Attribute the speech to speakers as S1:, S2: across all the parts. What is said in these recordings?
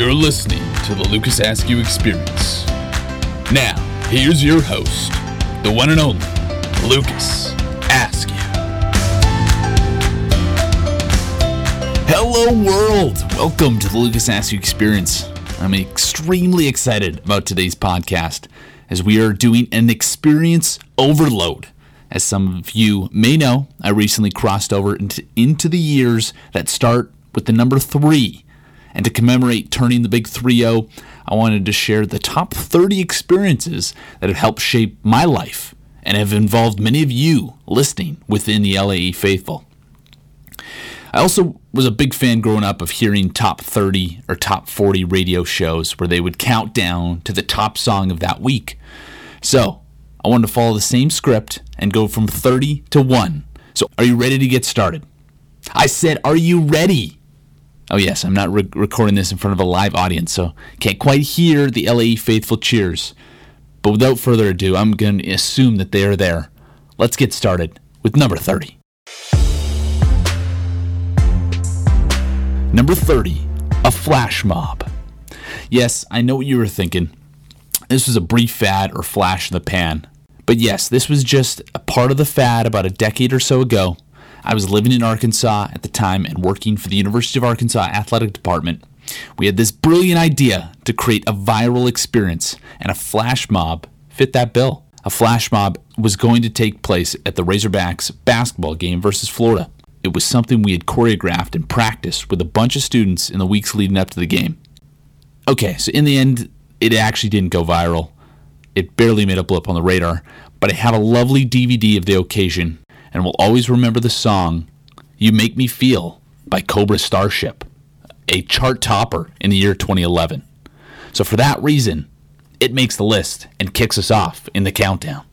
S1: You're listening to the Lucas Askew Experience. Now, here's your host, the one and only Lucas Askew. Hello, world! Welcome to the Lucas Askew Experience. I'm extremely excited about today's podcast as we are doing an experience overload. As some of you may know, I recently crossed over into, into the years that start with the number three. And to commemorate turning the big 3 0, I wanted to share the top 30 experiences that have helped shape my life and have involved many of you listening within the LAE faithful. I also was a big fan growing up of hearing top 30 or top 40 radio shows where they would count down to the top song of that week. So I wanted to follow the same script and go from 30 to 1. So are you ready to get started? I said, Are you ready? Oh, yes, I'm not re- recording this in front of a live audience, so can't quite hear the LAE faithful cheers. But without further ado, I'm going to assume that they are there. Let's get started with number 30. Number 30, a flash mob. Yes, I know what you were thinking. This was a brief fad or flash in the pan. But yes, this was just a part of the fad about a decade or so ago I was living in Arkansas at the time and working for the University of Arkansas Athletic Department. We had this brilliant idea to create a viral experience, and a flash mob fit that bill. A flash mob was going to take place at the Razorbacks basketball game versus Florida. It was something we had choreographed and practiced with a bunch of students in the weeks leading up to the game. Okay, so in the end, it actually didn't go viral. It barely made a blip on the radar, but I have a lovely DVD of the occasion and will always remember the song You Make Me Feel by Cobra Starship, a chart topper in the year 2011. So, for that reason, it makes the list and kicks us off in the countdown.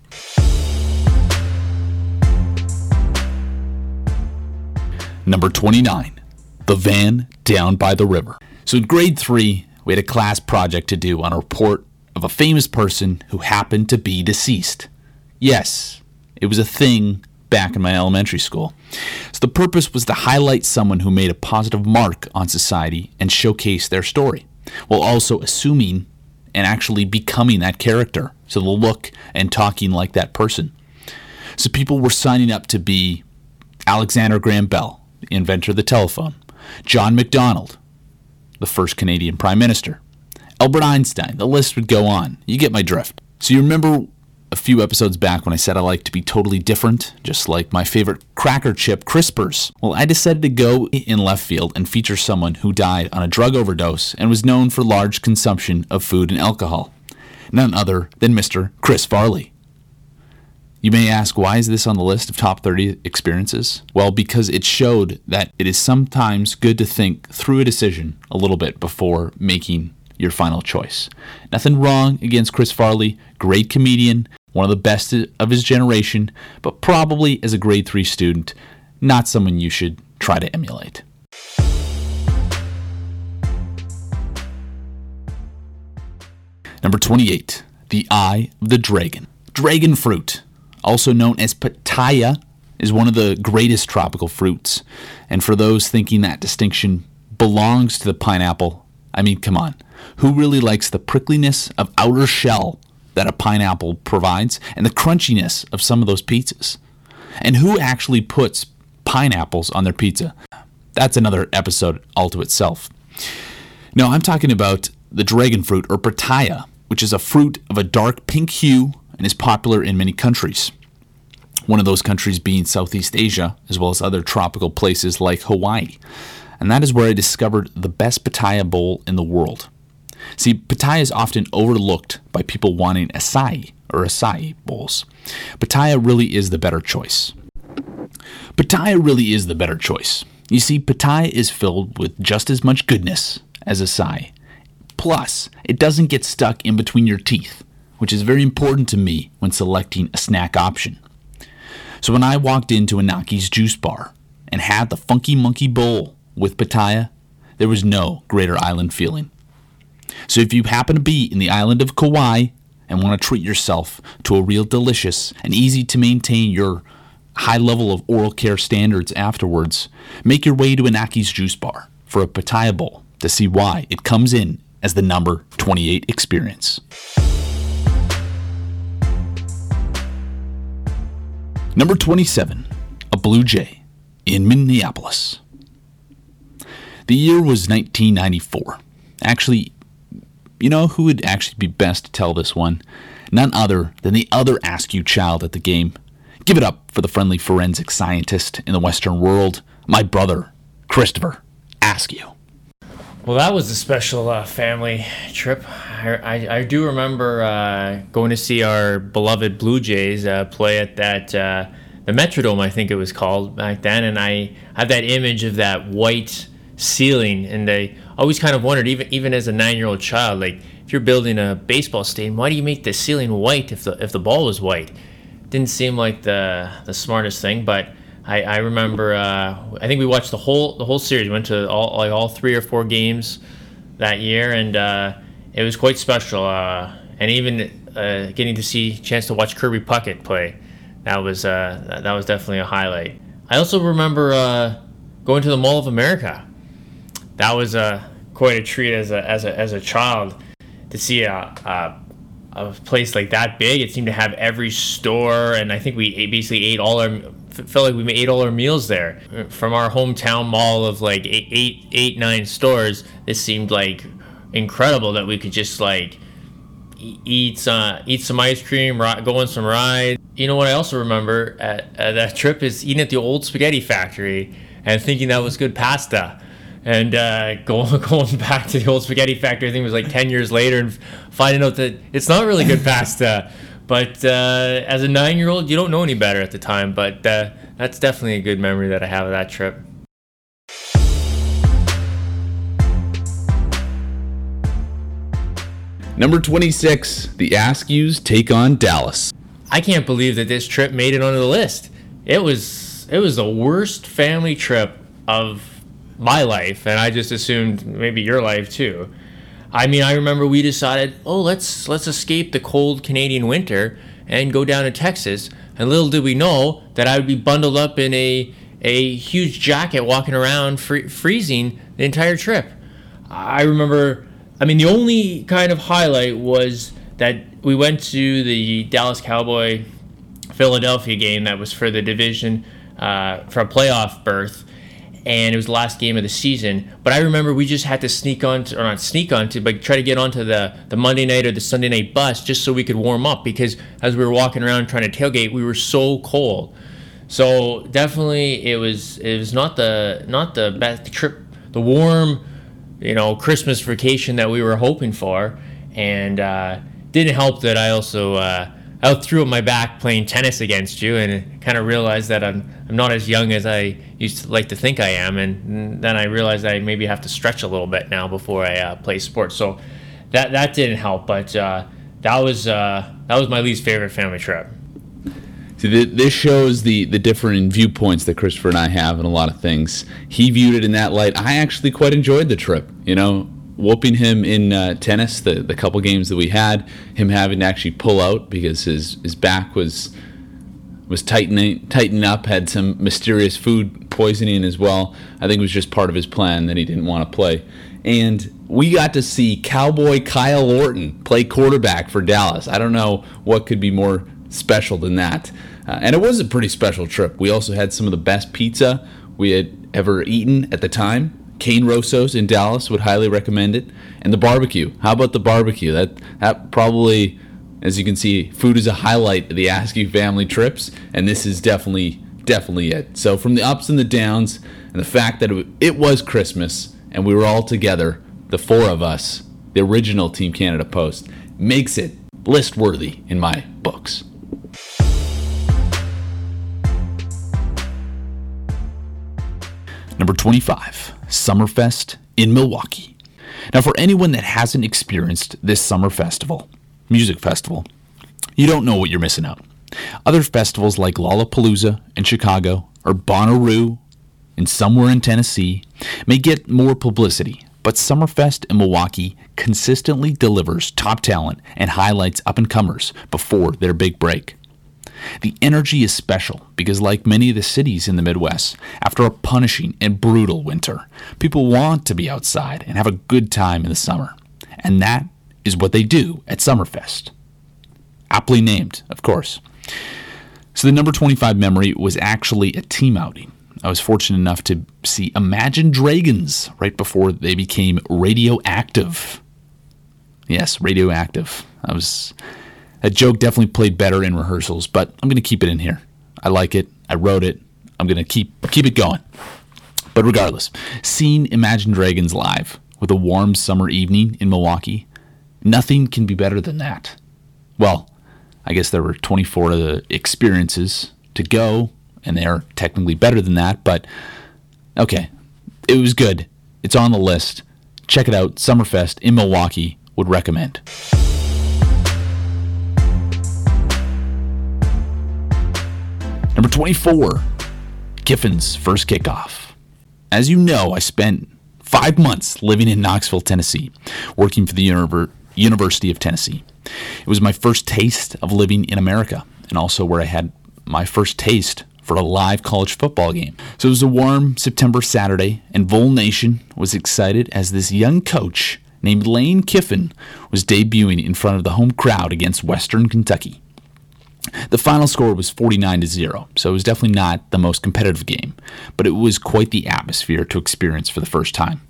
S1: Number 29, The Van Down by the River. So, in grade three, we had a class project to do on a report of a famous person who happened to be deceased. Yes, it was a thing back in my elementary school. So the purpose was to highlight someone who made a positive mark on society and showcase their story, while also assuming and actually becoming that character. So the look and talking like that person. So people were signing up to be Alexander Graham Bell, the inventor of the telephone, John Macdonald, the first Canadian Prime Minister, Albert Einstein. The list would go on. You get my drift. So you remember a few episodes back when I said I like to be totally different, just like my favorite cracker chip, Crispers. Well, I decided to go in left field and feature someone who died on a drug overdose and was known for large consumption of food and alcohol. None other than Mr. Chris Farley. You may ask, why is this on the list of top 30 experiences? Well, because it showed that it is sometimes good to think through a decision a little bit before making your final choice. Nothing wrong against Chris Farley, great comedian, one of the best of his generation, but probably as a grade 3 student, not someone you should try to emulate. Number 28, the Eye of the Dragon. Dragon fruit, also known as pitaya, is one of the greatest tropical fruits. And for those thinking that distinction belongs to the pineapple, I mean, come on. Who really likes the prickliness of outer shell that a pineapple provides and the crunchiness of some of those pizzas? And who actually puts pineapples on their pizza? That's another episode all to itself. No, I'm talking about the dragon fruit or pitaya, which is a fruit of a dark pink hue and is popular in many countries. One of those countries being Southeast Asia, as well as other tropical places like Hawaii. And that is where I discovered the best pitaya bowl in the world. See, pitaya is often overlooked by people wanting acai or acai bowls. Pitaya really is the better choice. Pitaya really is the better choice. You see, pitaya is filled with just as much goodness as acai. Plus, it doesn't get stuck in between your teeth, which is very important to me when selecting a snack option. So when I walked into Anaki's juice bar and had the Funky Monkey Bowl with pitaya, there was no greater island feeling. So if you happen to be in the island of Kauai and want to treat yourself to a real delicious and easy to maintain your high level of oral care standards afterwards, make your way to Anaki's Juice Bar for a pitaya bowl to see why it comes in as the number 28 experience. Number 27, a Blue Jay in Minneapolis. The year was 1994. Actually, you know who would actually be best to tell this one? None other than the other Askew child at the game. Give it up for the friendly forensic scientist in the Western world, my brother, Christopher Askew.
S2: Well, that was a special uh, family trip. I, I, I do remember uh, going to see our beloved Blue Jays uh, play at that uh, the Metrodome, I think it was called back then, and I have that image of that white ceiling, and I always kind of wondered, even even as a nine year old child, like if you're building a baseball stadium, why do you make the ceiling white if the if the ball was white? Didn't seem like the the smartest thing, but I, I remember uh, I think we watched the whole the whole series. We went to all like all three or four games that year, and uh, it was quite special. Uh, and even uh, getting to see chance to watch Kirby Puckett play, that was uh, that was definitely a highlight. I also remember uh, going to the Mall of America that was a quite a treat as a as a as a child to see a, a a place like that big. It seemed to have every store, and I think we basically ate all our felt like we ate all our meals there from our hometown mall of like eight, eight, eight nine stores. This seemed like incredible that we could just like eat uh, eat some ice cream, go on some rides. You know what I also remember at, at that trip is eating at the old spaghetti factory and thinking that was good pasta and uh, going going back to the old spaghetti factory. I think it was like ten years later, and finding out that it's not really good pasta. But uh, as a nine-year-old, you don't know any better at the time. But uh, that's definitely a good memory that I have of that trip.
S1: Number 26, the Askews take on Dallas.
S2: I can't believe that this trip made it onto the list. It was it was the worst family trip of my life, and I just assumed maybe your life too. I mean, I remember we decided, oh, let's let's escape the cold Canadian winter and go down to Texas. And little did we know that I would be bundled up in a a huge jacket, walking around free- freezing the entire trip. I remember. I mean, the only kind of highlight was that we went to the Dallas Cowboy Philadelphia game that was for the division uh, for a playoff berth and it was the last game of the season. But I remember we just had to sneak on, to, or not sneak onto, but try to get onto the, the Monday night or the Sunday night bus just so we could warm up because as we were walking around trying to tailgate, we were so cold. So definitely, it was it was not the not the best trip, the warm, you know, Christmas vacation that we were hoping for, and uh, didn't help that I also. Uh, I threw up my back playing tennis against you, and kind of realized that I'm I'm not as young as I used to like to think I am, and then I realized I maybe have to stretch a little bit now before I uh, play sports. So that that didn't help, but uh, that was uh, that was my least favorite family trip.
S1: See, this shows the the different viewpoints that Christopher and I have in a lot of things. He viewed it in that light. I actually quite enjoyed the trip. You know, whooping him in uh, tennis, the, the couple games that we had, him having to actually pull out because his, his back was was tightening tightening up, had some mysterious food poisoning as well. I think it was just part of his plan that he didn't want to play. And we got to see Cowboy Kyle Orton play quarterback for Dallas. I don't know what could be more special than that. Uh, and it was a pretty special trip. We also had some of the best pizza we had ever eaten at the time. Cane Rosso's in Dallas would highly recommend it. And the barbecue. How about the barbecue? That that probably, as you can see, food is a highlight of the Askew family trips, and this is definitely definitely it. So from the ups and the downs, and the fact that it, it was Christmas and we were all together, the four of us, the original Team Canada Post, makes it list worthy in my books. Number 25, Summerfest in Milwaukee. Now, for anyone that hasn't experienced this summer festival, music festival, you don't know what you're missing out. Other festivals like Lollapalooza in Chicago or Bonnaroo in somewhere in Tennessee may get more publicity, but Summerfest in Milwaukee consistently delivers top talent and highlights up and comers before their big break. The energy is special because, like many of the cities in the Midwest, after a punishing and brutal winter, people want to be outside and have a good time in the summer. And that is what they do at Summerfest. Aptly named, of course. So the number 25 memory was actually a team outing. I was fortunate enough to see Imagine Dragons right before they became radioactive. Yes, radioactive. I was that joke definitely played better in rehearsals, but I'm going to keep it in here. I like it. I wrote it. I'm going to keep keep it going. But regardless, seeing Imagine Dragons live with a warm summer evening in Milwaukee, nothing can be better than that. Well, I guess there were 24 of the experiences to go, and they are technically better than that, but okay, it was good. It's on the list. Check it out. Summerfest in Milwaukee would recommend. Number 24, Kiffin's first kickoff. As you know, I spent five months living in Knoxville, Tennessee, working for the Univer- University of Tennessee. It was my first taste of living in America and also where I had my first taste for a live college football game. So it was a warm September Saturday, and Vol Nation was excited as this young coach named Lane Kiffin was debuting in front of the home crowd against Western Kentucky. The final score was 49 to 0, so it was definitely not the most competitive game, but it was quite the atmosphere to experience for the first time.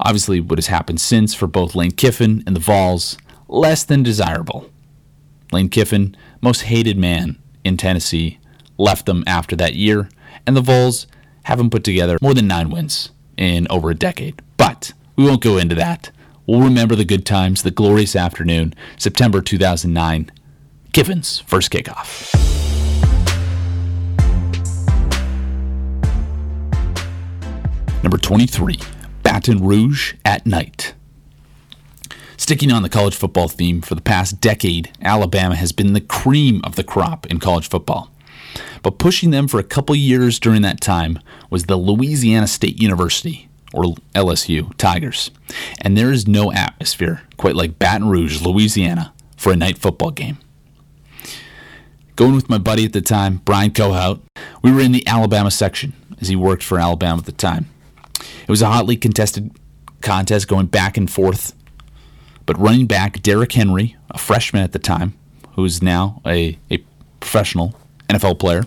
S1: Obviously, what has happened since for both Lane Kiffin and the Vols, less than desirable. Lane Kiffin, most hated man in Tennessee, left them after that year, and the Vols haven't put together more than nine wins in over a decade. But we won't go into that. We'll remember the good times, the glorious afternoon, September 2009, Kiffin's first kickoff. Number 23, Baton Rouge at night. Sticking on the college football theme for the past decade, Alabama has been the cream of the crop in college football. But pushing them for a couple years during that time was the Louisiana State University, or LSU, Tigers. And there is no atmosphere quite like Baton Rouge, Louisiana, for a night football game. Going with my buddy at the time, Brian Cohout, we were in the Alabama section as he worked for Alabama at the time. It was a hotly contested contest going back and forth. But running back Derrick Henry, a freshman at the time, who is now a, a professional NFL player,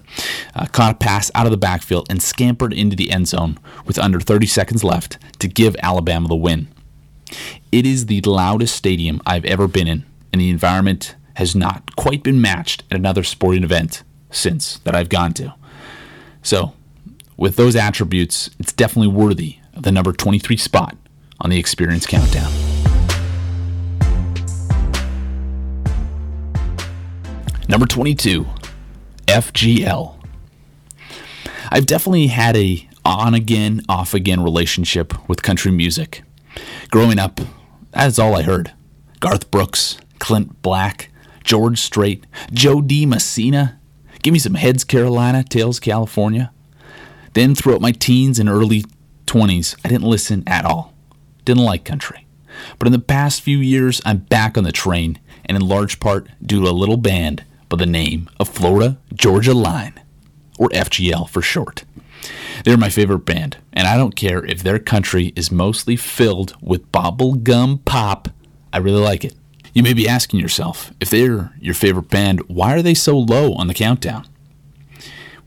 S1: uh, caught a pass out of the backfield and scampered into the end zone with under 30 seconds left to give Alabama the win. It is the loudest stadium I've ever been in, and the environment has not quite been matched at another sporting event since that I've gone to. So, with those attributes, it's definitely worthy of the number 23 spot on the Experience Countdown. Number 22, FGL. I've definitely had a on again, off again relationship with country music. Growing up, that's all I heard. Garth Brooks, Clint Black, George Strait, Jo Dee Messina. Give me some Heads Carolina, Tails California. Then throughout my teens and early 20s, I didn't listen at all. Didn't like country. But in the past few years, I'm back on the train, and in large part due to a little band by the name of Florida Georgia Line, or FGL for short. They're my favorite band, and I don't care if their country is mostly filled with bubblegum pop. I really like it. You may be asking yourself, if they're your favorite band, why are they so low on the countdown?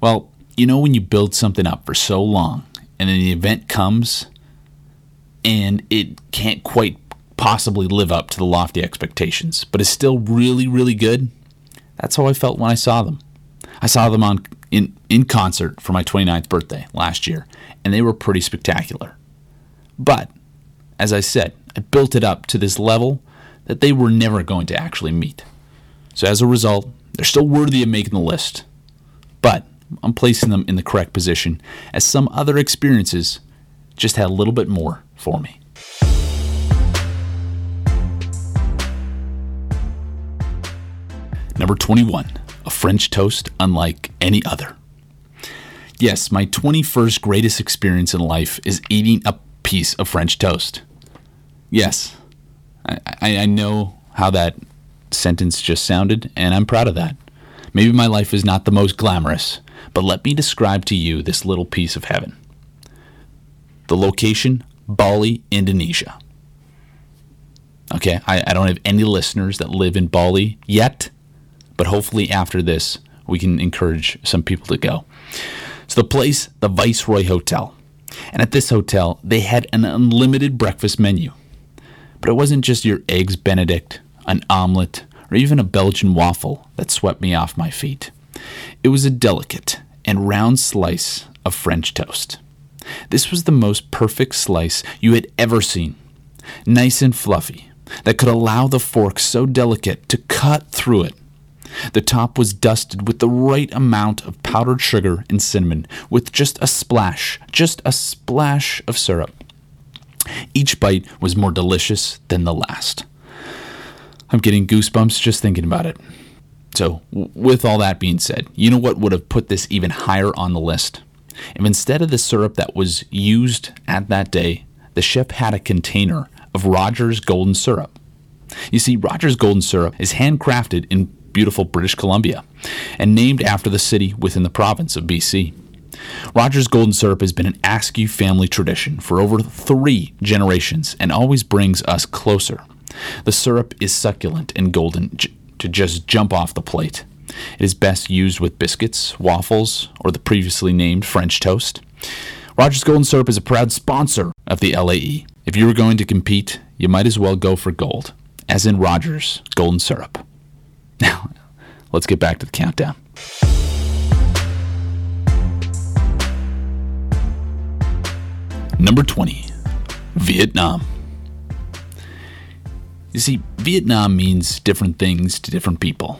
S1: Well, you know when you build something up for so long and then the event comes and it can't quite possibly live up to the lofty expectations, but is still really, really good? That's how I felt when I saw them. I saw them on in, in concert for my 29th birthday last year, and they were pretty spectacular. But, as I said, I built it up to this level that they were never going to actually meet. So as a result, they're still worthy of making the list. But I'm placing them in the correct position, as some other experiences just had a little bit more for me. Number 21, a French toast unlike any other. Yes, my 21st greatest experience in life is eating a piece of French toast. Yes, I, I, know how that sentence just sounded, and I'm proud of that. Maybe my life is not the most glamorous, but let me describe to you this little piece of heaven. The location Bali, Indonesia. Okay, I, I don't have any listeners that live in Bali yet, but hopefully after this, we can encourage some people to go. So the place, the Viceroy Hotel. And at this hotel, they had an unlimited breakfast menu. But it wasn't just your eggs benedict, an omelet, or even a Belgian waffle that swept me off my feet. It was a delicate and round slice of French toast. This was the most perfect slice you had ever seen. Nice and fluffy, that could allow the fork so delicate to cut through it. The top was dusted with the right amount of powdered sugar and cinnamon, with just a splash, just a splash of syrup. Each bite was more delicious than the last. I'm getting goosebumps just thinking about it. So, with all that being said, you know what would have put this even higher on the list? If instead of the syrup that was used at that day, the chef had a container of Rogers Golden Syrup. You see, Rogers Golden Syrup is handcrafted in beautiful British Columbia and named after the city within the province of BC. Rogers Golden Syrup has been an Askew family tradition for over three generations and always brings us closer. The syrup is succulent and golden j- to just jump off the plate. It is best used with biscuits, waffles, or the previously named French toast. Rogers Golden Syrup is a proud sponsor of the LAE. If you were going to compete, you might as well go for gold, as in Rogers Golden Syrup. Now, let's get back to the countdown. Number 20, Vietnam. You see, Vietnam means different things to different people.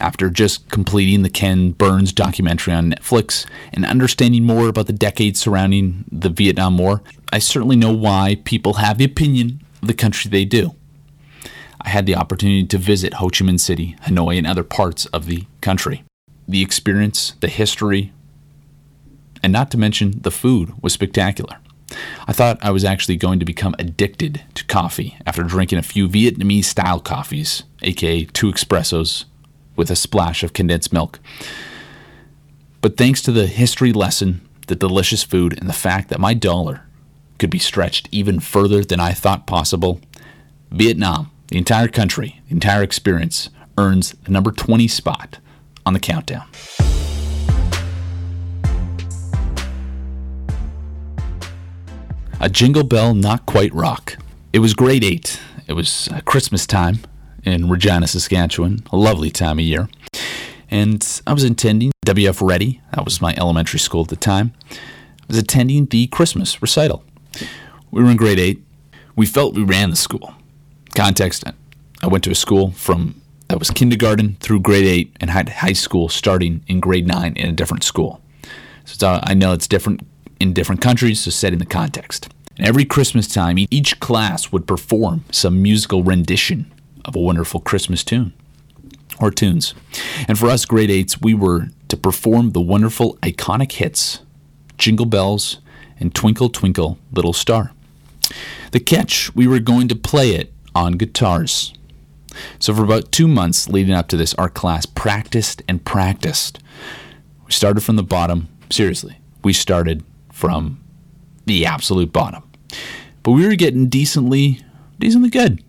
S1: After just completing the Ken Burns documentary on Netflix and understanding more about the decades surrounding the Vietnam War, I certainly know why people have the opinion of the country they do. I had the opportunity to visit Ho Chi Minh City, Hanoi, and other parts of the country. The experience, the history, and not to mention the food was spectacular. I thought I was actually going to become addicted to coffee after drinking a few Vietnamese style coffees, aka two espressos with a splash of condensed milk. But thanks to the history lesson, the delicious food, and the fact that my dollar could be stretched even further than I thought possible, Vietnam, the entire country, the entire experience, earns the number 20 spot on the countdown. A Jingle Bell Not Quite Rock. It was grade 8. It was uh, Christmas time in Regina, Saskatchewan, a lovely time of year. And I was attending WF Ready, that was my elementary school at the time. I was attending the Christmas recital. We were in grade 8. We felt we ran the school. Context I went to a school from that was kindergarten through grade 8 and had high school starting in grade 9 in a different school. So I know it's different in different countries, so setting the context. And every Christmas time, each class would perform some musical rendition of a wonderful Christmas tune or tunes. And for us grade 8s, we were to perform the wonderful iconic hits Jingle Bells and Twinkle Twinkle Little Star. The catch, we were going to play it on guitars. So for about two months leading up to this, our class practiced and practiced. We started from the bottom. Seriously, we started from the absolute bottom. But we were getting decently, decently good.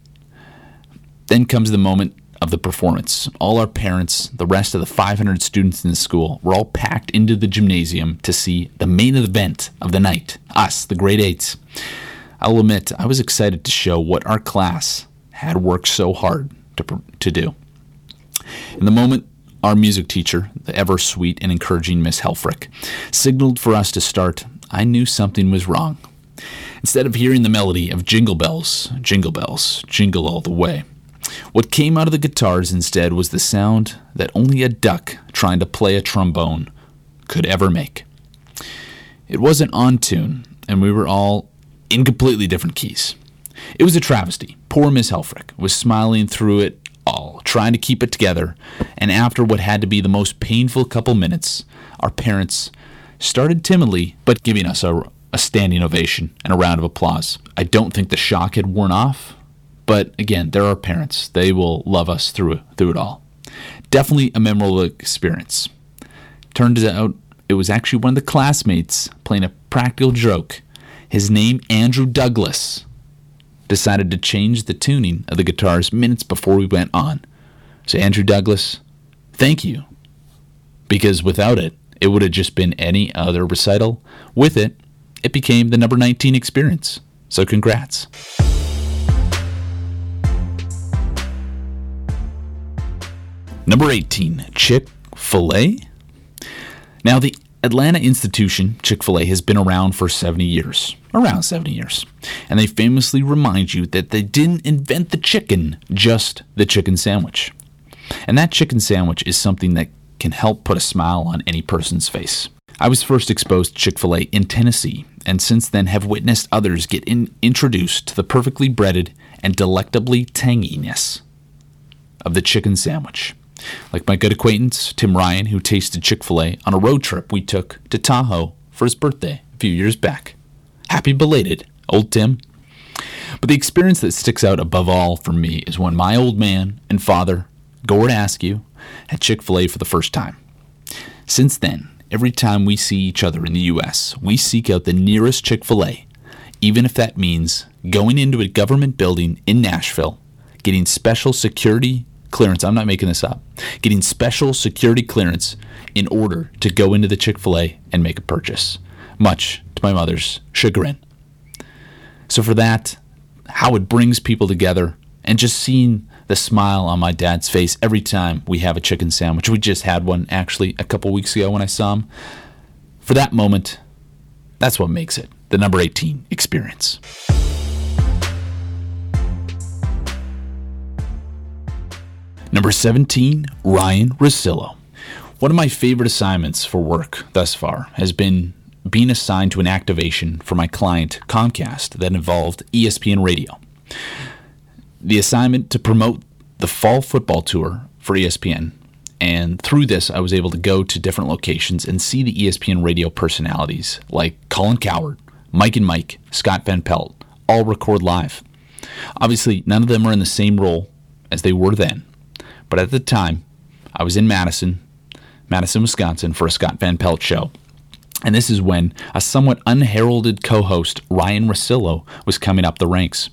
S1: Then comes the moment of the performance. All our parents, the rest of the 500 students in the school, were all packed into the gymnasium to see the main event of the night us, the grade eights. I'll admit, I was excited to show what our class had worked so hard to, to do. In the moment, our music teacher, the ever sweet and encouraging Miss Helfrich, signaled for us to start I knew something was wrong. Instead of hearing the melody of jingle bells, jingle bells, jingle all the way, what came out of the guitars instead was the sound that only a duck trying to play a trombone could ever make. It wasn't on tune, and we were all in completely different keys. It was a travesty. Poor Miss Helfrich was smiling through it all, trying to keep it together, and after what had to be the most painful couple minutes, our parents started timidly, but giving us a, a standing ovation and a round of applause. I don't think the shock had worn off, but again, they're our parents. They will love us through through it all. Definitely a memorable experience. Turned out it was actually one of the classmates playing a practical joke. His name, Andrew Douglas, decided to change the tuning of the guitars minutes before we went on. So, Andrew Douglas, thank you. Because without it, it would have just been any other recital. With it, it became the number 19 experience. So, congrats. Number 18, Chick fil A. Now, the Atlanta institution, Chick fil A, has been around for 70 years. Around 70 years. And they famously remind you that they didn't invent the chicken, just the chicken sandwich. And that chicken sandwich is something that can help put a smile on any person's face. I was first exposed to Chick fil A in Tennessee, and since then have witnessed others get in, introduced to the perfectly breaded and delectably tanginess of the chicken sandwich. Like my good acquaintance, Tim Ryan, who tasted Chick fil A on a road trip we took to Tahoe for his birthday a few years back. Happy belated, old Tim. But the experience that sticks out above all for me is when my old man and father, Gord Askew, had Chick fil A for the first time. Since then, every time we see each other in the U.S., we seek out the nearest Chick fil A, even if that means going into a government building in Nashville, getting special security clearance. I'm not making this up. Getting special security clearance in order to go into the Chick fil A and make a purchase, much to my mother's chagrin. So, for that, how it brings people together and just seeing the smile on my dad's face every time we have a chicken sandwich. We just had one actually a couple weeks ago when I saw him. For that moment, that's what makes it the number 18 experience. Number 17, Ryan Russillo. One of my favorite assignments for work thus far has been being assigned to an activation for my client Comcast that involved ESPN Radio. The assignment to promote the fall football tour for ESPN, and through this, I was able to go to different locations and see the ESPN radio personalities like Colin Cowherd, Mike and Mike, Scott Van Pelt, all record live. Obviously, none of them are in the same role as they were then, but at the time, I was in Madison, Madison, Wisconsin, for a Scott Van Pelt show. And this is when a somewhat unheralded co host, Ryan Russillo, was coming up the ranks.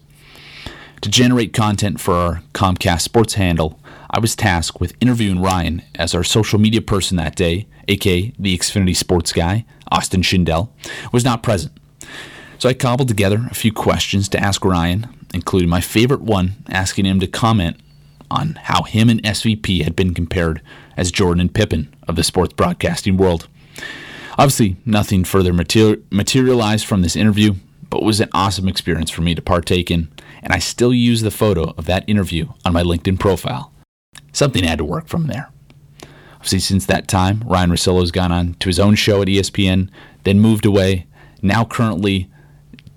S1: To generate content for our Comcast sports handle, I was tasked with interviewing Ryan as our social media person that day, aka the Xfinity sports guy, Austin Schindel, was not present. So I cobbled together a few questions to ask Ryan, including my favorite one asking him to comment on how him and SVP had been compared as Jordan and Pippen of the sports broadcasting world. Obviously, nothing further materialized from this interview, but it was an awesome experience for me to partake in, and I still use the photo of that interview on my LinkedIn profile. Something had to work from there. Obviously, since that time, Ryan Russillo has gone on to his own show at ESPN, then moved away, now currently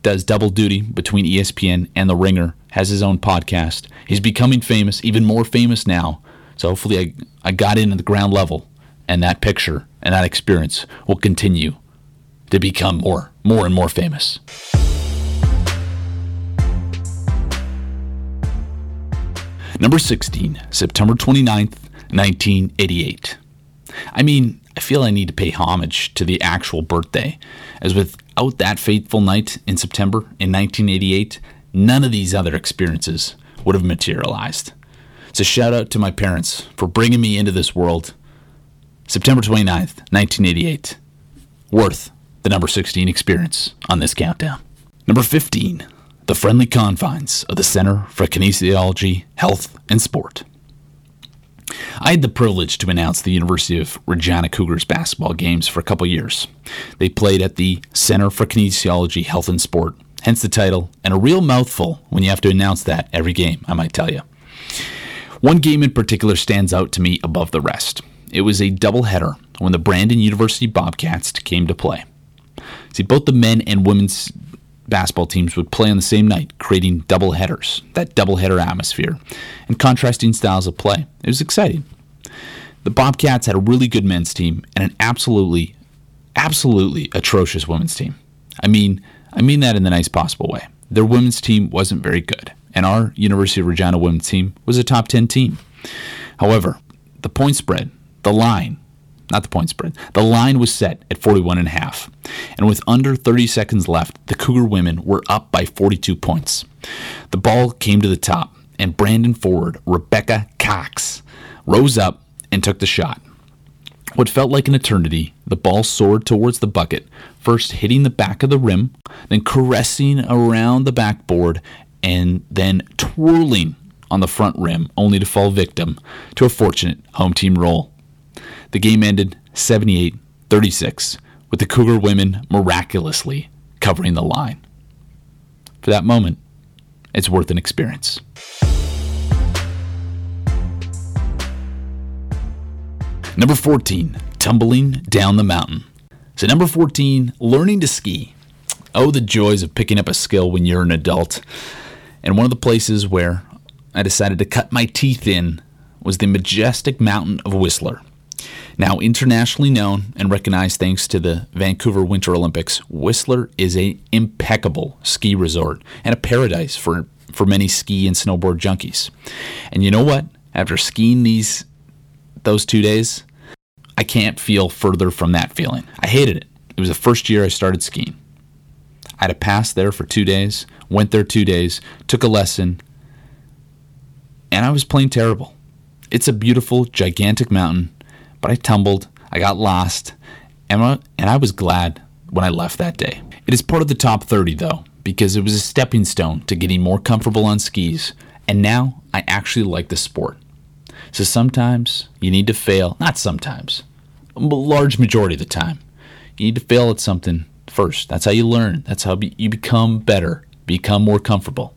S1: does double duty between ESPN and The Ringer, has his own podcast. He's becoming famous, even more famous now. So hopefully, I, I got in at the ground level, and that picture and that experience will continue to become more, more and more famous. Number 16, September 29th, 1988. I mean, I feel I need to pay homage to the actual birthday, as without that fateful night in September in 1988, none of these other experiences would have materialized. So, shout out to my parents for bringing me into this world. September 29th, 1988. Worth the number 16 experience on this countdown. Number 15, the friendly confines of the Center for Kinesiology, Health, and Sport. I had the privilege to announce the University of Regina Cougars basketball games for a couple years. They played at the Center for Kinesiology, Health, and Sport, hence the title, and a real mouthful when you have to announce that every game, I might tell you. One game in particular stands out to me above the rest. It was a doubleheader when the Brandon University Bobcats came to play. See, both the men and women's basketball teams would play on the same night, creating double headers, that double header atmosphere, and contrasting styles of play. It was exciting. The Bobcats had a really good men's team and an absolutely, absolutely atrocious women's team. I mean, I mean that in the nice possible way. Their women's team wasn't very good, and our University of Regina women's team was a top 10 team. However, the point spread, the line, not the point spread, the line was set at 41 and a half. And with under 30 seconds left, the Cougar women were up by 42 points. The ball came to the top, and Brandon forward, Rebecca Cox, rose up and took the shot. What felt like an eternity, the ball soared towards the bucket, first hitting the back of the rim, then caressing around the backboard, and then twirling on the front rim, only to fall victim to a fortunate home team roll. The game ended 78 36, with the Cougar women miraculously covering the line. For that moment, it's worth an experience. Number 14, tumbling down the mountain. So, number 14, learning to ski. Oh, the joys of picking up a skill when you're an adult. And one of the places where I decided to cut my teeth in was the majestic mountain of Whistler. Now, internationally known and recognized thanks to the Vancouver Winter Olympics, Whistler is an impeccable ski resort and a paradise for, for many ski and snowboard junkies. And you know what? After skiing these those two days, I can't feel further from that feeling. I hated it. It was the first year I started skiing. I had a pass there for two days, went there two days, took a lesson, and I was playing terrible. It's a beautiful, gigantic mountain, but I tumbled, I got lost, and I was glad when I left that day. It is part of the top 30 though, because it was a stepping stone to getting more comfortable on skis, and now I actually like the sport. So sometimes you need to fail, not sometimes, a large majority of the time. You need to fail at something first. That's how you learn. That's how you become better, become more comfortable.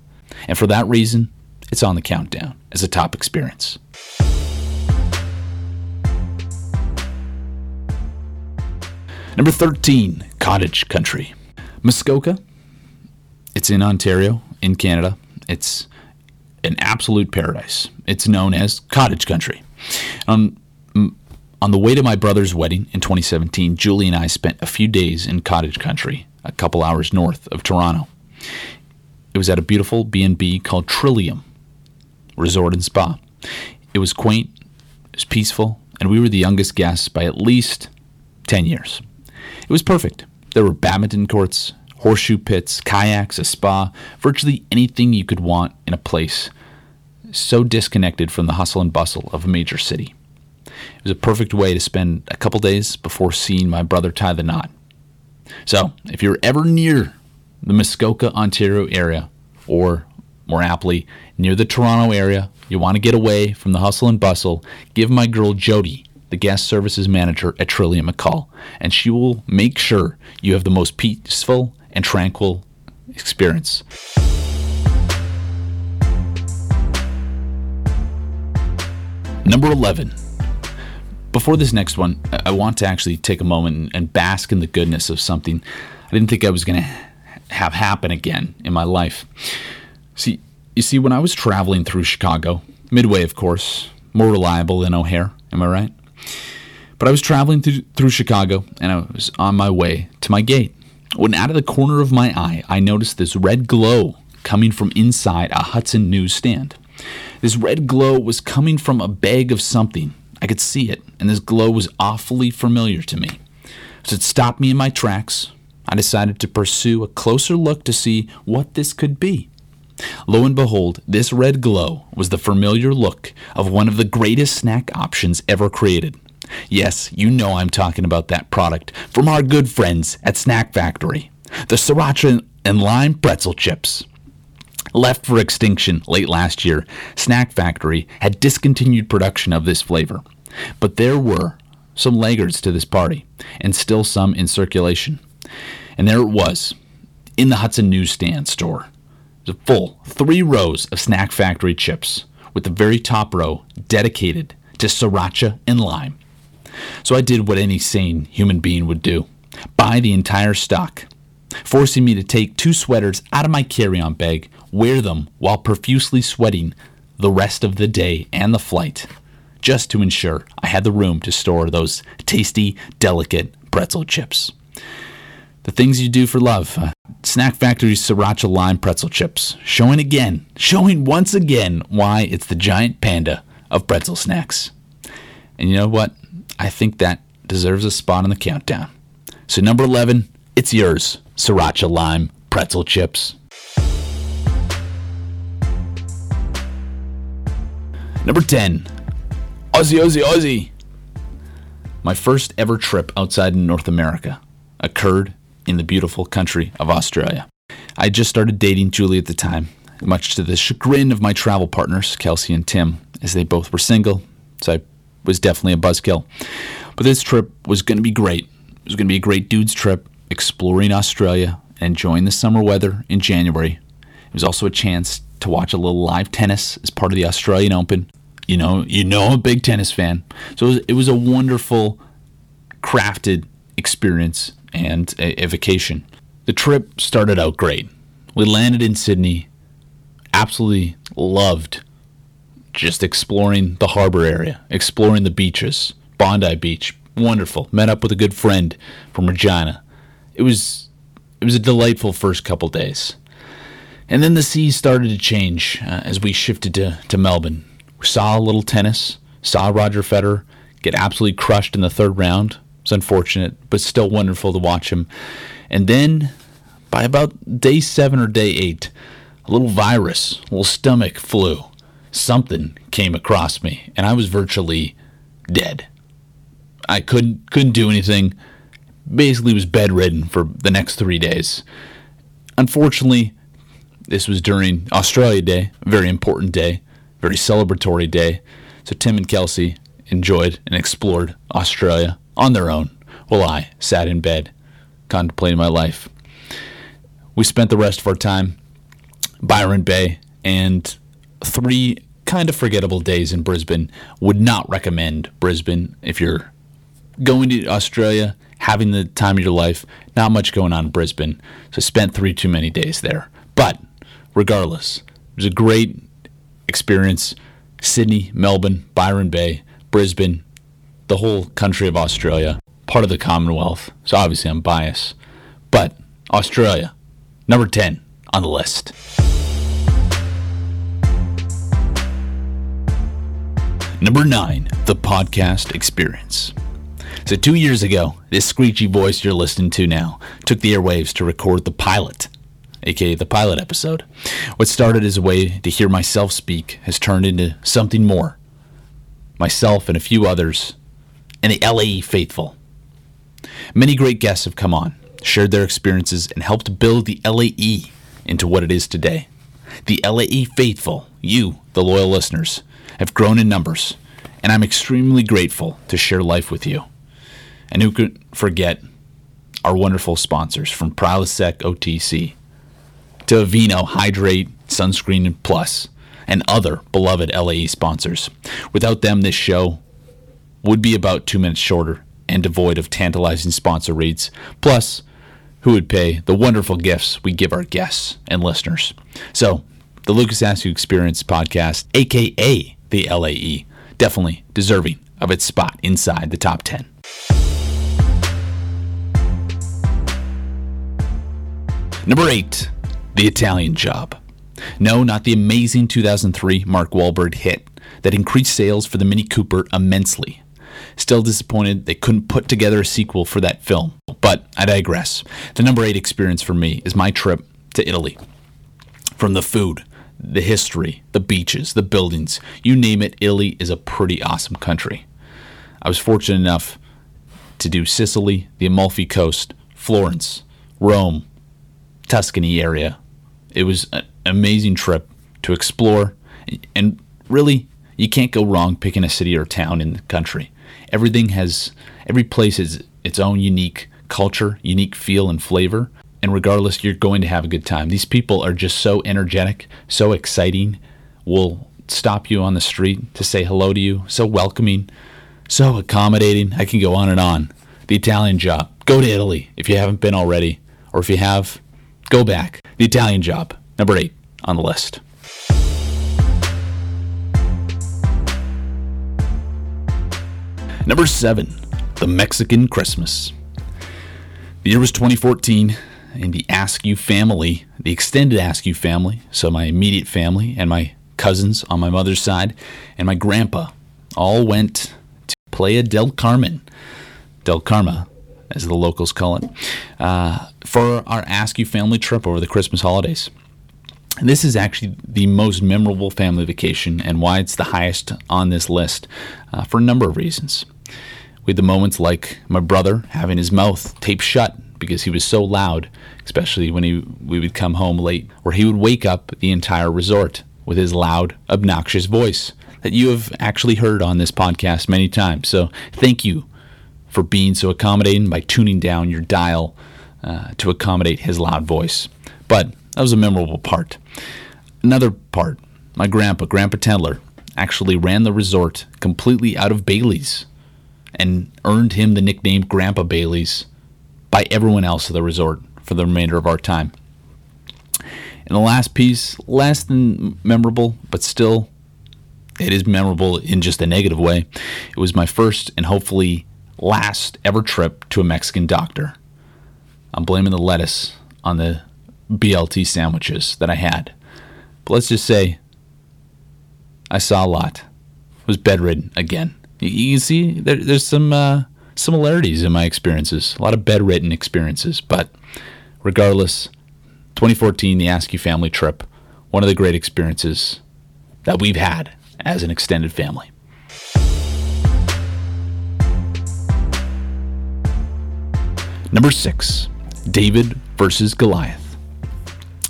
S1: And for that reason, it's on the countdown as a top experience. Number 13, Cottage Country. Muskoka. It's in Ontario, in Canada. It's an absolute paradise. It's known as cottage country. On, on the way to my brother's wedding in 2017, Julie and I spent a few days in cottage country, a couple hours north of Toronto. It was at a beautiful B&B called Trillium Resort and Spa. It was quaint, it was peaceful, and we were the youngest guests by at least 10 years. It was perfect. There were badminton courts, horseshoe pits, kayaks, a spa, virtually anything you could want in a place so disconnected from the hustle and bustle of a major city. It was a perfect way to spend a couple days before seeing my brother tie the knot. So, if you're ever near the Muskoka, Ontario area, or more aptly, near the Toronto area, you want to get away from the hustle and bustle, give my girl Jody, the guest services manager at Trillium, a call, and she will make sure you have the most peaceful and tranquil experience. Number 11. Before this next one, I want to actually take a moment and bask in the goodness of something I didn't think I was going to have happen again in my life. See, you see, when I was traveling through Chicago, Midway, of course, more reliable than O'Hare, am I right? But I was traveling through, through Chicago and I was on my way to my gate. When out of the corner of my eye, I noticed this red glow coming from inside a Hudson newsstand. This red glow was coming from a bag of something. I could see it, and this glow was awfully familiar to me. So it stopped me in my tracks. I decided to pursue a closer look to see what this could be. Lo and behold, this red glow was the familiar look of one of the greatest snack options ever created. Yes, you know I'm talking about that product from our good friends at Snack Factory the Sriracha and Lime Pretzel Chips. Left for extinction late last year, Snack Factory had discontinued production of this flavor. But there were some laggards to this party, and still some in circulation. And there it was, in the Hudson newsstand store. Full three rows of Snack Factory chips, with the very top row dedicated to sriracha and lime. So I did what any sane human being would do buy the entire stock, forcing me to take two sweaters out of my carry on bag wear them while profusely sweating the rest of the day and the flight, just to ensure I had the room to store those tasty, delicate pretzel chips. The things you do for love. Uh, Snack Factory's Sriracha Lime Pretzel Chips, showing again, showing once again why it's the giant panda of pretzel snacks. And you know what? I think that deserves a spot on the countdown. So, number 11, it's yours Sriracha Lime Pretzel Chips. Number 10, Aussie, Aussie, Aussie. My first ever trip outside in North America occurred in the beautiful country of Australia. I just started dating Julie at the time, much to the chagrin of my travel partners, Kelsey and Tim, as they both were single, so I was definitely a buzzkill. But this trip was going to be great. It was going to be a great dude's trip, exploring Australia enjoying the summer weather in January. It was also a chance to watch a little live tennis as part of the Australian Open. You know, you know, I'm a big tennis fan, so it was, it was a wonderful, crafted experience and a, a vacation. The trip started out great. We landed in Sydney, absolutely loved just exploring the harbor area, exploring the beaches, Bondi Beach, wonderful. Met up with a good friend from Regina. It was it was a delightful first couple days. And then the seas started to change uh, as we shifted to, to Melbourne. We saw a little tennis, saw Roger Federer get absolutely crushed in the third round. It's unfortunate, but still wonderful to watch him. And then by about day seven or day eight, a little virus, a little stomach flu, something came across me, and I was virtually dead. I couldn't couldn't do anything. Basically, was bedridden for the next three days. Unfortunately, this was during Australia Day, a very important day, very celebratory day. So Tim and Kelsey enjoyed and explored Australia on their own, while I sat in bed, contemplating my life. We spent the rest of our time Byron Bay and three kind of forgettable days in Brisbane. Would not recommend Brisbane if you're going to Australia, having the time of your life. Not much going on in Brisbane, so spent three too many days there. But regardless, it was a great experience. Sydney, Melbourne, Byron Bay, Brisbane, the whole country of Australia, part of the Commonwealth. So obviously I'm biased. But Australia, number 10 on the list. Number 9, the podcast experience. So, two years ago, this screechy voice you're listening to now took the airwaves to record the pilot, aka the pilot episode. What started as a way to hear myself speak has turned into something more. Myself and a few others, and the LAE faithful. Many great guests have come on, shared their experiences, and helped build the LAE into what it is today. The LAE faithful, you, the loyal listeners, have grown in numbers, and I'm extremely grateful to share life with you. And who could forget our wonderful sponsors from Prilosec OTC to Aveeno Hydrate Sunscreen Plus and other beloved LAE sponsors. Without them, this show would be about two minutes shorter and devoid of tantalizing sponsor reads. Plus, who would pay the wonderful gifts we give our guests and listeners? So, the Lucas Askew Experience podcast, aka the LAE, definitely deserving of its spot inside the top 10. Number 8, The Italian Job. No, not the amazing 2003 Mark Wahlberg hit that increased sales for the Mini Cooper immensely. Still disappointed they couldn't put together a sequel for that film, but I digress. The number 8 experience for me is my trip to Italy. From the food, the history, the beaches, the buildings, you name it, Italy is a pretty awesome country. I was fortunate enough to do Sicily, the Amalfi Coast, Florence, Rome, Tuscany area. It was an amazing trip to explore, and really, you can't go wrong picking a city or town in the country. Everything has, every place has its own unique culture, unique feel, and flavor. And regardless, you're going to have a good time. These people are just so energetic, so exciting, will stop you on the street to say hello to you, so welcoming, so accommodating. I can go on and on. The Italian job. Go to Italy if you haven't been already, or if you have, Go back. The Italian Job, number eight on the list. Number seven, The Mexican Christmas. The year was 2014, and the Askew family, the extended Askew family, so my immediate family and my cousins on my mother's side, and my grandpa all went to Playa del Carmen, Del Karma, as the locals call it, uh, for our Askew family trip over the Christmas holidays. And this is actually the most memorable family vacation and why it's the highest on this list uh, for a number of reasons. We had the moments like my brother having his mouth taped shut because he was so loud, especially when he, we would come home late, where he would wake up the entire resort with his loud, obnoxious voice that you have actually heard on this podcast many times. So thank you for being so accommodating by tuning down your dial uh, to accommodate his loud voice. But that was a memorable part. Another part, my grandpa, Grandpa Tendler, actually ran the resort completely out of Bailey's and earned him the nickname Grandpa Bailey's by everyone else at the resort for the remainder of our time. And the last piece, less than memorable, but still, it is memorable in just a negative way. It was my first and hopefully last ever trip to a Mexican doctor. I'm blaming the lettuce on the BLT sandwiches that I had. But let's just say I saw a lot. Was bedridden again. You, can see there, there's some uh, similarities in my experiences. A lot of bedridden experiences, but regardless, 2014, the Askew family trip, one of the great experiences that we've had as an extended family. Number six, David versus Goliath.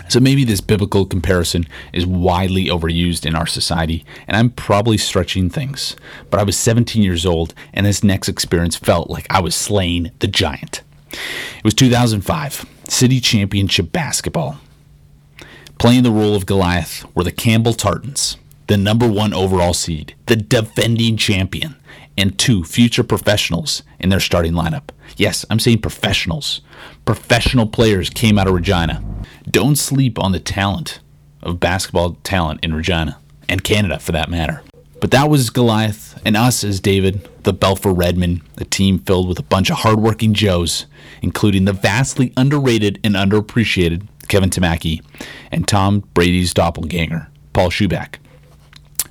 S1: So maybe this biblical comparison is widely overused in our society, and I'm probably stretching things. But I was 17 years old, and this next experience felt like I was slaying the giant. It was 2005, City Championship basketball. Playing the role of Goliath were the Campbell Tartans, the number one overall seed, the defending champion, and two future professionals in their starting lineup. Yes, I'm saying professionals. Professional players came out of Regina. Don't sleep on the talent of basketball talent in Regina and Canada for that matter. But that was Goliath and us as David, the Balfour Redmen, a team filled with a bunch of hardworking Joes, including the vastly underrated and underappreciated Kevin Tamaki and Tom Brady's doppelganger, Paul Shuback.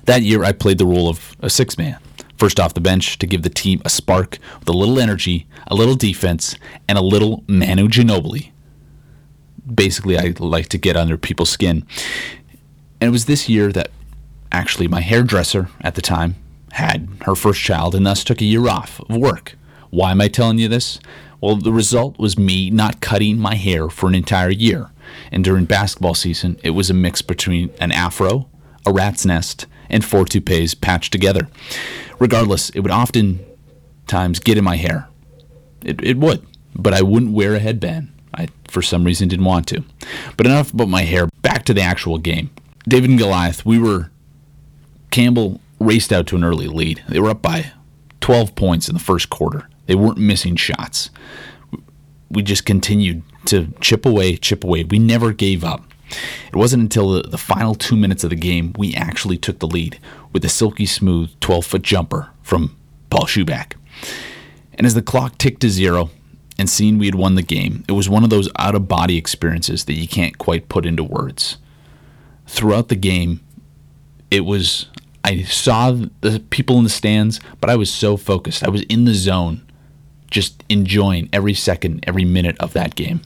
S1: That year, I played the role of a six man, first off the bench to give the team a spark with a little energy, a little defense, and a little Manu Ginobili basically I like to get under people's skin. And it was this year that actually my hairdresser at the time had her first child and thus took a year off of work. Why am I telling you this? Well, the result was me not cutting my hair for an entire year. And during basketball season, it was a mix between an afro, a rat's nest, and four toupees patched together. Regardless, it would often times get in my hair. It, it would, but I wouldn't wear a headband. I, for some reason, didn't want to. But enough about my hair. Back to the actual game. David and Goliath, we were. Campbell raced out to an early lead. They were up by 12 points in the first quarter. They weren't missing shots. We just continued to chip away, chip away. We never gave up. It wasn't until the, the final two minutes of the game we actually took the lead with a silky smooth 12 foot jumper from Paul Schuback. And as the clock ticked to zero, and seeing we had won the game, it was one of those out of body experiences that you can't quite put into words. Throughout the game, it was, I saw the people in the stands, but I was so focused. I was in the zone, just enjoying every second, every minute of that game.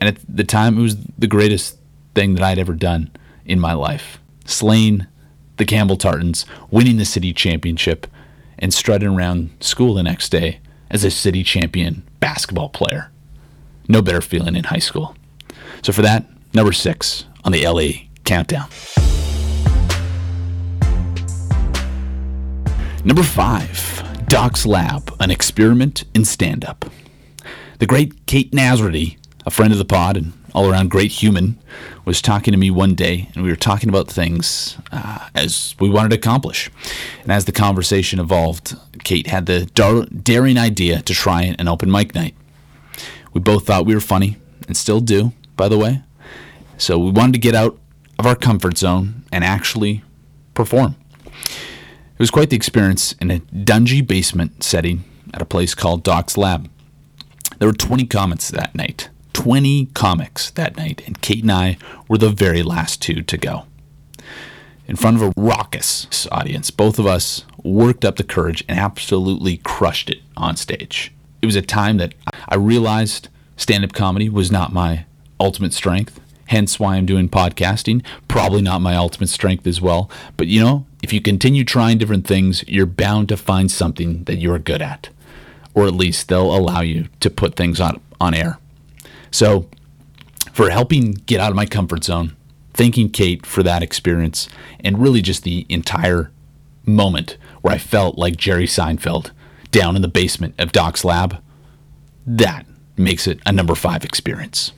S1: And at the time, it was the greatest thing that I'd ever done in my life. Slaying the Campbell Tartans, winning the city championship, and strutting around school the next day as a city champion basketball player. No better feeling in high school. So for that, number six on the LA countdown. Number five, Doc's Lab, an experiment in stand up. The great Kate Nazarity, a friend of the pod and all around great human, was talking to me one day, and we were talking about things uh, as we wanted to accomplish. And as the conversation evolved, Kate had the dar- daring idea to try an open mic night. We both thought we were funny, and still do, by the way. So we wanted to get out of our comfort zone and actually perform. It was quite the experience in a dungy basement setting at a place called Doc's Lab. There were 20 comments that night. 20 comics that night, and Kate and I were the very last two to go. in front of a raucous audience. Both of us worked up the courage and absolutely crushed it on stage. It was a time that I realized stand up comedy was not my ultimate strength, hence why I'm doing podcasting. Probably not my ultimate strength as well. But you know, if you continue trying different things, you're bound to find something that you're good at, or at least they'll allow you to put things on, on air. So, for helping get out of my comfort zone, thanking Kate for that experience, and really just the entire moment where I felt like Jerry Seinfeld down in the basement of Doc's lab, that makes it a number five experience.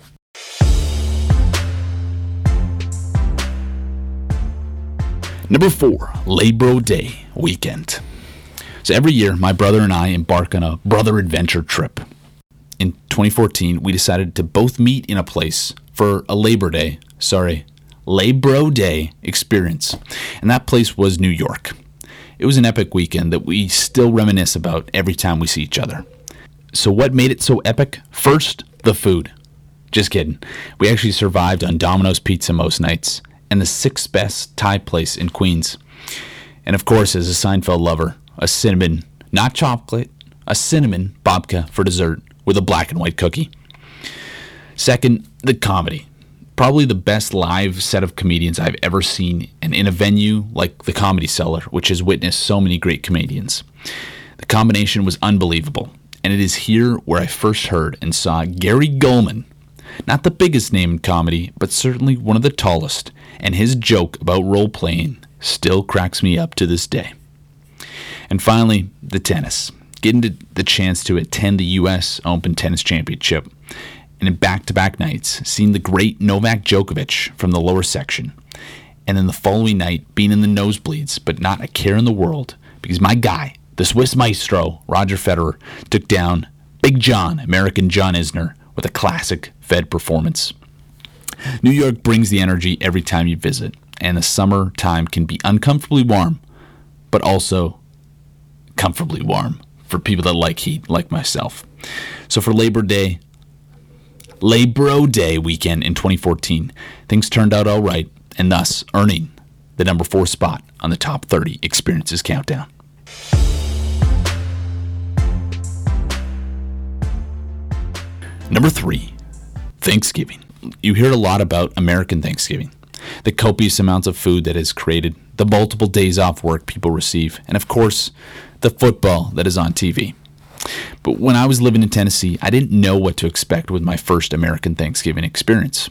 S1: Number four, Labor Day weekend. So every year, my brother and I embark on a brother adventure trip. In 2014, we decided to both meet in a place for a Labor Day, sorry, Labor Day experience. And that place was New York. It was an epic weekend that we still reminisce about every time we see each other. So, what made it so epic? First, the food. Just kidding. We actually survived on Domino's Pizza most nights and the sixth best Thai place in Queens. And of course, as a Seinfeld lover, a cinnamon, not chocolate, a cinnamon babka for dessert with a black and white cookie. Second, the comedy probably the best live set of comedians I've ever seen, and in a venue like the Comedy Cellar, which has witnessed so many great comedians. The combination was unbelievable, and it is here where I first heard and saw Gary Gulman, not the biggest name in comedy, but certainly one of the tallest, and his joke about role playing still cracks me up to this day. And finally, the tennis. Getting the chance to attend the U.S. Open Tennis Championship and in back to back nights, seeing the great Novak Djokovic from the lower section, and then the following night being in the nosebleeds, but not a care in the world, because my guy, the Swiss maestro, Roger Federer, took down Big John, American John Isner, with a classic Fed performance. New York brings the energy every time you visit, and the summer time can be uncomfortably warm, but also comfortably warm for people that like heat, like myself. So for Labor Day, Labor Day weekend in 2014, things turned out all right, and thus earning the number four spot on the top 30 experiences countdown. Number three, Thanksgiving. You hear a lot about American Thanksgiving, the copious amounts of food that is created, the multiple days off work people receive, and of course, the football that is on TV. But when I was living in Tennessee, I didn't know what to expect with my first American Thanksgiving experience.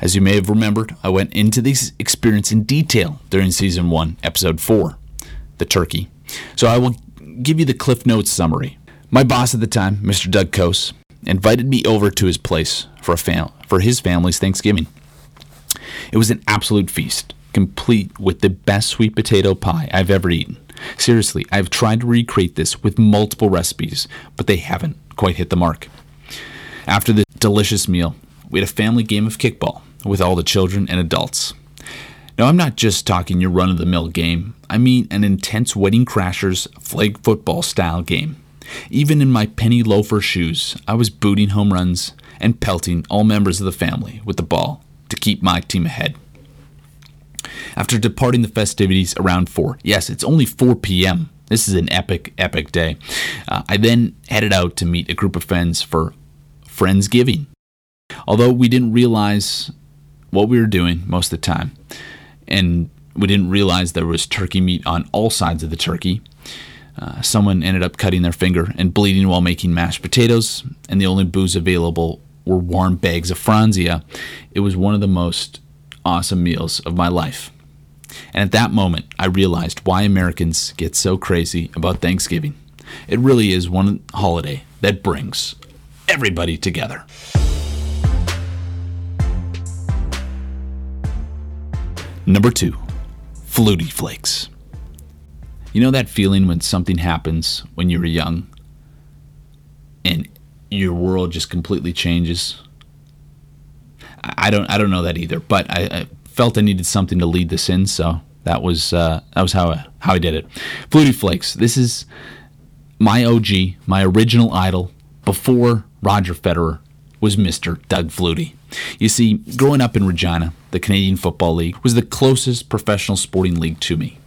S1: As you may have remembered, I went into this experience in detail during season 1, episode 4, the turkey. So I will give you the Cliff Notes summary. My boss at the time, Mr. Doug Kose, invited me over to his place for fam- for his family's Thanksgiving. It was an absolute feast, complete with the best sweet potato pie I've ever eaten. Seriously, I've tried to recreate this with multiple recipes, but they haven't quite hit the mark. After the delicious meal, we had a family game of kickball with all the children and adults. Now, I'm not just talking your run of the mill game, I mean an intense Wedding Crashers flag football style game. Even in my penny loafer shoes, I was booting home runs and pelting all members of the family with the ball to keep my team ahead. After departing the festivities around 4, yes, it's only 4 p.m. This is an epic, epic day. Uh, I then headed out to meet a group of friends for Friendsgiving. Although we didn't realize what we were doing most of the time, and we didn't realize there was turkey meat on all sides of the turkey. Uh, someone ended up cutting their finger and bleeding while making mashed potatoes, and the only booze available were warm bags of Franzia. It was one of the most awesome meals of my life. And at that moment, I realized why Americans get so crazy about Thanksgiving. It really is one holiday that brings everybody together. Number two, Flutie Flakes. You know that feeling when something happens when you were young and your world just completely changes? I don't I don't know that either, but I, I felt I needed something to lead this in, so that was uh, that was how I, how I did it. Flutie Flakes. This is my OG, my original idol before Roger Federer was Mr. Doug Flutie. You see, growing up in Regina, the Canadian Football League was the closest professional sporting league to me.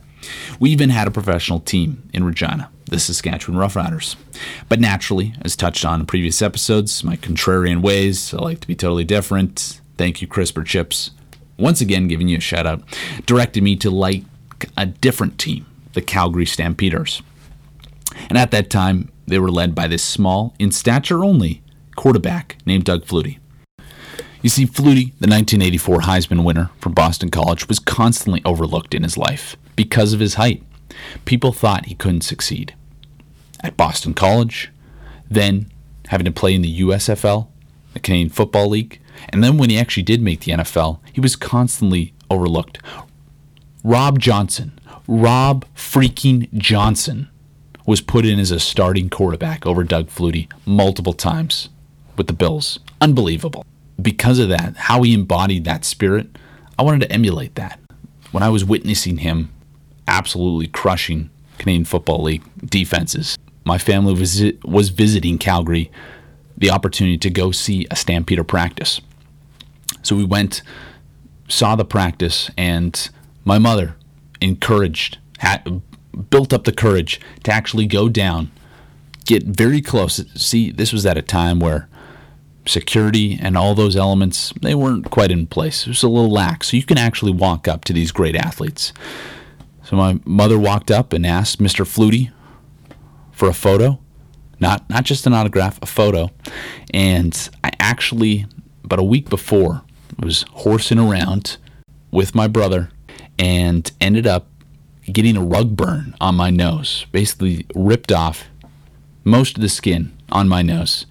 S1: We even had a professional team in Regina, the Saskatchewan Roughriders. But naturally, as touched on in previous episodes, my contrarian ways, I like to be totally different. Thank you, CRISPR Chips. Once again, giving you a shout out, directed me to like a different team, the Calgary Stampeders. And at that time, they were led by this small, in stature only, quarterback named Doug Flutie. You see, Flutie, the 1984 Heisman winner from Boston College, was constantly overlooked in his life because of his height. People thought he couldn't succeed. At Boston College, then having to play in the USFL, the Canadian Football League, and then when he actually did make the NFL, he was constantly overlooked. Rob Johnson, Rob freaking Johnson, was put in as a starting quarterback over Doug Flutie multiple times with the Bills. Unbelievable. Because of that, how he embodied that spirit, I wanted to emulate that. When I was witnessing him absolutely crushing Canadian Football League defenses, my family was, was visiting Calgary, the opportunity to go see a Stampeder practice. So we went, saw the practice, and my mother encouraged, had, built up the courage to actually go down, get very close. See, this was at a time where security and all those elements they weren't quite in place. It was a little lax. So you can actually walk up to these great athletes. So my mother walked up and asked Mr. Flutie for a photo, not not just an autograph, a photo. And I actually about a week before I was horsing around with my brother and ended up getting a rug burn on my nose, basically ripped off most of the skin on my nose.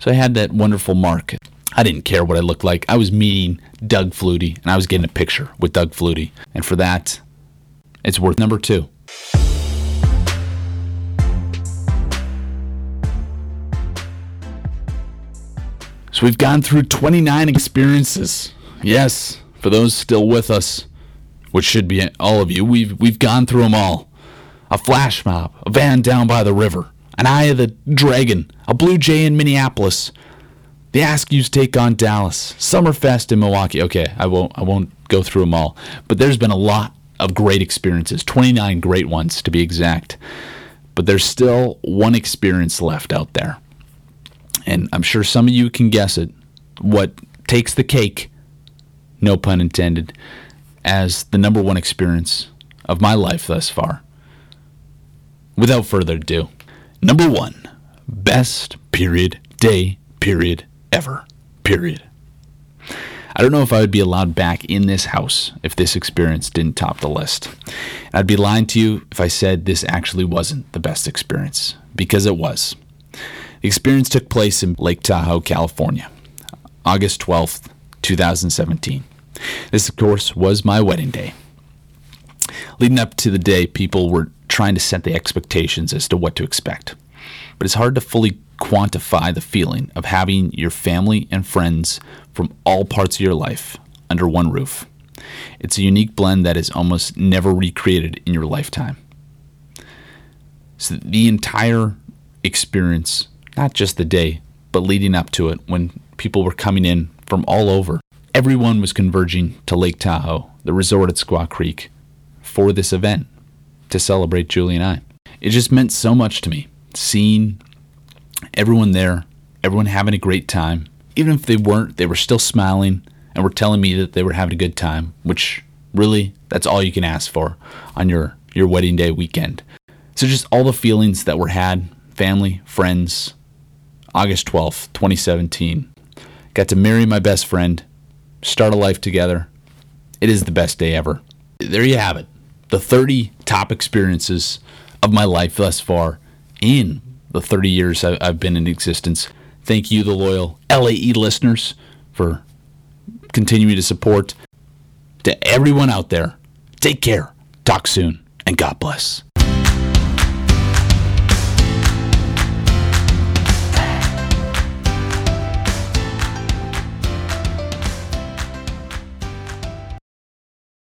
S1: So I had that wonderful mark. I didn't care what I looked like. I was meeting Doug Flutie, and I was getting a picture with Doug Flutie. And for that, it's worth number two. So we've gone through 29 experiences. Yes, for those still with us, which should be all of you, we've we've gone through them all. A flash mob, a van down by the river, an eye of the dragon, a blue jay in Minneapolis, the Askews take on Dallas, Summerfest in Milwaukee. Okay, I won't I won't go through them all, but there's been a lot of great experiences, 29 great ones to be exact. But there's still one experience left out there. And I'm sure some of you can guess it. What takes the cake, no pun intended, as the number one experience of my life thus far. Without further ado, number one, best period day period ever period. I don't know if I would be allowed back in this house if this experience didn't top the list. I'd be lying to you if I said this actually wasn't the best experience, because it was. The experience took place in Lake Tahoe, California, August 12th, 2017. This, of course, was my wedding day. Leading up to the day, people were trying to set the expectations as to what to expect. But it's hard to fully quantify the feeling of having your family and friends from all parts of your life under one roof. It's a unique blend that is almost never recreated in your lifetime. So, the entire experience, not just the day, but leading up to it, when people were coming in from all over, everyone was converging to Lake Tahoe, the resort at Squaw Creek, for this event to celebrate Julie and I. It just meant so much to me seeing everyone there, everyone having a great time. Even if they weren't, they were still smiling and were telling me that they were having a good time, which really, that's all you can ask for on your, your wedding day weekend. So, just all the feelings that were had family, friends, August 12th, 2017. Got to marry my best friend, start a life together. It is the best day ever. There you have it. The 30 top experiences of my life thus far in the 30 years I've been in existence. Thank you, the loyal LAE listeners, for continuing to support. To everyone out there, take care, talk soon, and God bless.